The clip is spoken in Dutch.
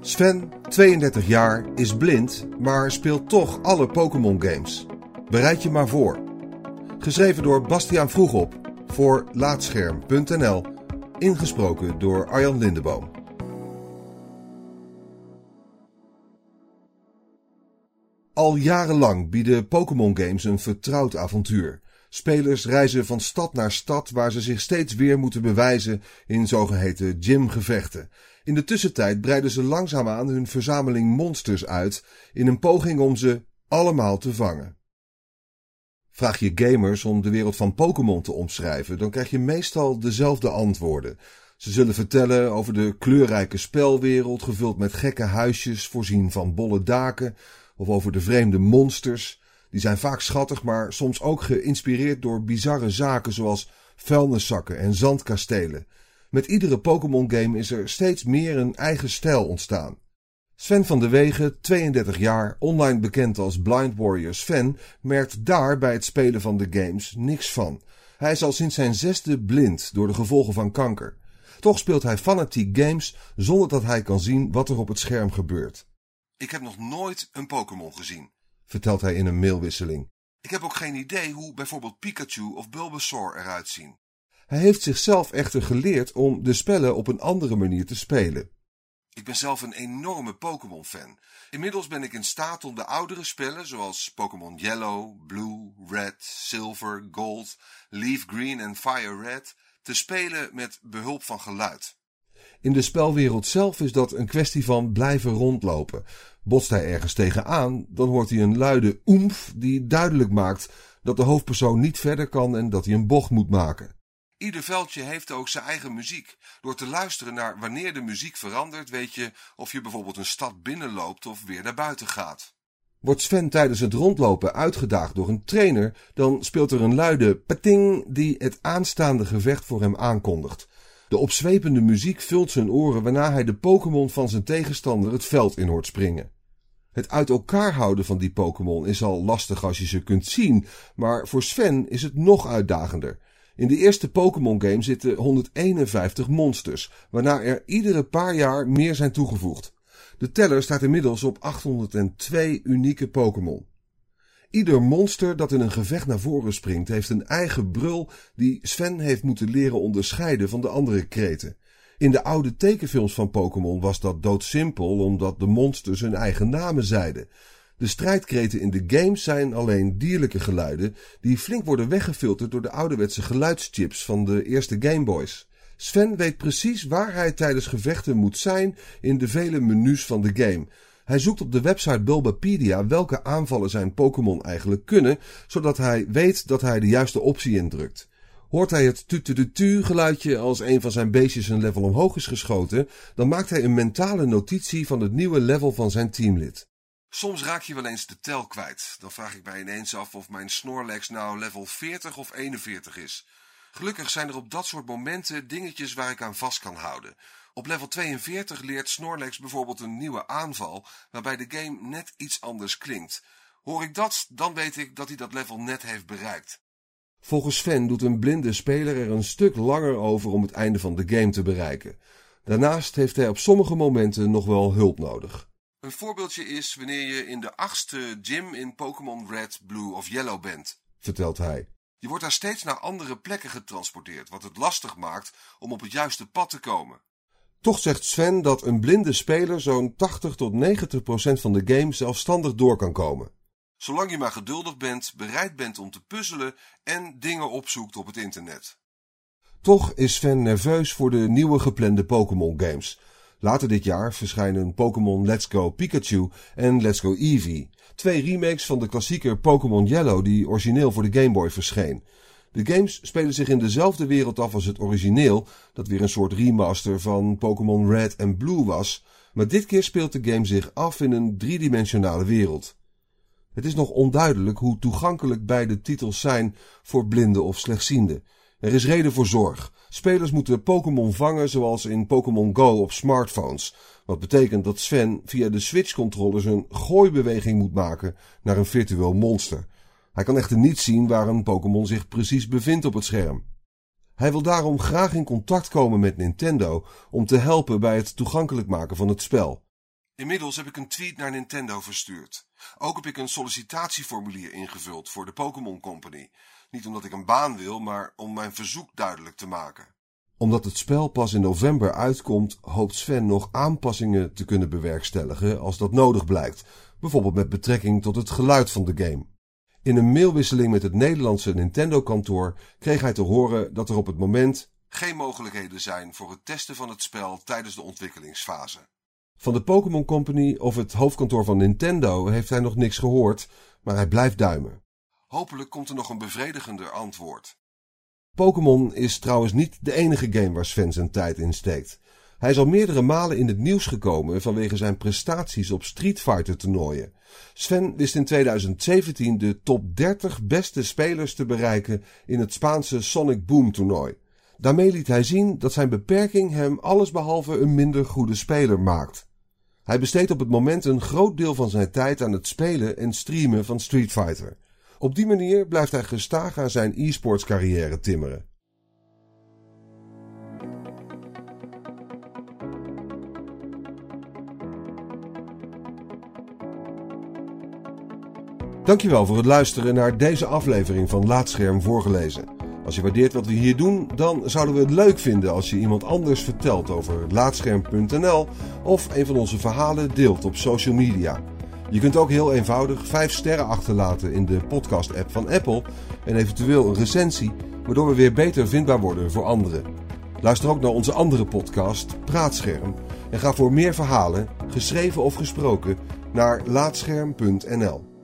Sven, 32 jaar, is blind, maar speelt toch alle Pokémon games. Bereid je maar voor. Geschreven door Bastiaan Vroegop voor Laatscherm.nl. Ingesproken door Arjan Lindeboom. Al jarenlang bieden Pokémon games een vertrouwd avontuur. Spelers reizen van stad naar stad waar ze zich steeds weer moeten bewijzen in zogeheten gymgevechten. In de tussentijd breiden ze langzaamaan hun verzameling monsters uit in een poging om ze allemaal te vangen. Vraag je gamers om de wereld van Pokémon te omschrijven, dan krijg je meestal dezelfde antwoorden. Ze zullen vertellen over de kleurrijke spelwereld, gevuld met gekke huisjes voorzien van bolle daken, of over de vreemde monsters. Die zijn vaak schattig, maar soms ook geïnspireerd door bizarre zaken zoals vuilniszakken en zandkastelen. Met iedere Pokémon-game is er steeds meer een eigen stijl ontstaan. Sven van de Wegen, 32 jaar, online bekend als Blind Warrior Sven, merkt daar bij het spelen van de games niks van. Hij is al sinds zijn zesde blind door de gevolgen van kanker. Toch speelt hij fanatiek games zonder dat hij kan zien wat er op het scherm gebeurt. Ik heb nog nooit een Pokémon gezien, vertelt hij in een mailwisseling. Ik heb ook geen idee hoe bijvoorbeeld Pikachu of Bulbasaur eruit zien. Hij heeft zichzelf echter geleerd om de spellen op een andere manier te spelen. Ik ben zelf een enorme Pokémon-fan. Inmiddels ben ik in staat om de oudere spellen, zoals Pokémon Yellow, Blue, Red, Silver, Gold, Leaf Green en Fire Red, te spelen met behulp van geluid. In de spelwereld zelf is dat een kwestie van blijven rondlopen. Botst hij ergens tegenaan, dan hoort hij een luide oemf die duidelijk maakt dat de hoofdpersoon niet verder kan en dat hij een bocht moet maken. Ieder veldje heeft ook zijn eigen muziek. Door te luisteren naar wanneer de muziek verandert, weet je of je bijvoorbeeld een stad binnenloopt of weer naar buiten gaat. Wordt Sven tijdens het rondlopen uitgedaagd door een trainer, dan speelt er een luide pating die het aanstaande gevecht voor hem aankondigt. De opzwepende muziek vult zijn oren waarna hij de Pokémon van zijn tegenstander het veld in hoort springen. Het uit elkaar houden van die Pokémon is al lastig als je ze kunt zien, maar voor Sven is het nog uitdagender. In de eerste Pokémon game zitten 151 monsters, waarna er iedere paar jaar meer zijn toegevoegd. De teller staat inmiddels op 802 unieke Pokémon. Ieder monster dat in een gevecht naar voren springt, heeft een eigen brul die Sven heeft moeten leren onderscheiden van de andere kreten. In de oude tekenfilms van Pokémon was dat doodsimpel, omdat de monsters hun eigen namen zeiden. De strijdkreten in de games zijn alleen dierlijke geluiden die flink worden weggefilterd door de ouderwetse geluidschips van de eerste Gameboys. Sven weet precies waar hij tijdens gevechten moet zijn in de vele menus van de game. Hij zoekt op de website Bulbapedia welke aanvallen zijn Pokémon eigenlijk kunnen, zodat hij weet dat hij de juiste optie indrukt. Hoort hij het tu geluidje als een van zijn beestjes een level omhoog is geschoten, dan maakt hij een mentale notitie van het nieuwe level van zijn teamlid. Soms raak je wel eens de tel kwijt. Dan vraag ik mij ineens af of mijn Snorlax nou level 40 of 41 is. Gelukkig zijn er op dat soort momenten dingetjes waar ik aan vast kan houden. Op level 42 leert Snorlax bijvoorbeeld een nieuwe aanval, waarbij de game net iets anders klinkt. Hoor ik dat, dan weet ik dat hij dat level net heeft bereikt. Volgens Sven doet een blinde speler er een stuk langer over om het einde van de game te bereiken. Daarnaast heeft hij op sommige momenten nog wel hulp nodig. Een voorbeeldje is wanneer je in de achtste gym in Pokémon Red, Blue of Yellow bent, vertelt hij. Je wordt daar steeds naar andere plekken getransporteerd, wat het lastig maakt om op het juiste pad te komen. Toch zegt Sven dat een blinde speler zo'n 80 tot 90 procent van de game zelfstandig door kan komen. Zolang je maar geduldig bent, bereid bent om te puzzelen en dingen opzoekt op het internet. Toch is Sven nerveus voor de nieuwe geplande Pokémon games. Later dit jaar verschijnen Pokémon Let's Go Pikachu en Let's Go Eevee. Twee remakes van de klassieker Pokémon Yellow die origineel voor de Game Boy verscheen. De games spelen zich in dezelfde wereld af als het origineel, dat weer een soort remaster van Pokémon Red en Blue was, maar dit keer speelt de game zich af in een driedimensionale wereld. Het is nog onduidelijk hoe toegankelijk beide titels zijn voor blinden of slechtzienden. Er is reden voor zorg. Spelers moeten Pokémon vangen zoals in Pokémon Go op smartphones. Wat betekent dat Sven via de Switch-controllers een gooibeweging moet maken naar een virtueel monster. Hij kan echter niet zien waar een Pokémon zich precies bevindt op het scherm. Hij wil daarom graag in contact komen met Nintendo om te helpen bij het toegankelijk maken van het spel. Inmiddels heb ik een tweet naar Nintendo verstuurd. Ook heb ik een sollicitatieformulier ingevuld voor de Pokémon Company. Niet omdat ik een baan wil, maar om mijn verzoek duidelijk te maken. Omdat het spel pas in november uitkomt, hoopt Sven nog aanpassingen te kunnen bewerkstelligen als dat nodig blijkt. Bijvoorbeeld met betrekking tot het geluid van de game. In een mailwisseling met het Nederlandse Nintendo-kantoor kreeg hij te horen dat er op het moment geen mogelijkheden zijn voor het testen van het spel tijdens de ontwikkelingsfase. Van de Pokémon Company of het hoofdkantoor van Nintendo heeft hij nog niks gehoord, maar hij blijft duimen. Hopelijk komt er nog een bevredigender antwoord. Pokémon is trouwens niet de enige game waar Sven zijn tijd in steekt. Hij is al meerdere malen in het nieuws gekomen vanwege zijn prestaties op Street Fighter toernooien. Sven wist in 2017 de top 30 beste spelers te bereiken in het Spaanse Sonic Boom toernooi. Daarmee liet hij zien dat zijn beperking hem allesbehalve een minder goede speler maakt. Hij besteedt op het moment een groot deel van zijn tijd aan het spelen en streamen van Street Fighter. Op die manier blijft hij gestaag aan zijn e-sports carrière timmeren. Dankjewel voor het luisteren naar deze aflevering van Laatscherm voorgelezen. Als je waardeert wat we hier doen, dan zouden we het leuk vinden als je iemand anders vertelt over laatscherm.nl of een van onze verhalen deelt op social media. Je kunt ook heel eenvoudig 5 sterren achterlaten in de podcast-app van Apple en eventueel een recensie, waardoor we weer beter vindbaar worden voor anderen. Luister ook naar onze andere podcast, Praatscherm, en ga voor meer verhalen, geschreven of gesproken, naar laatscherm.nl.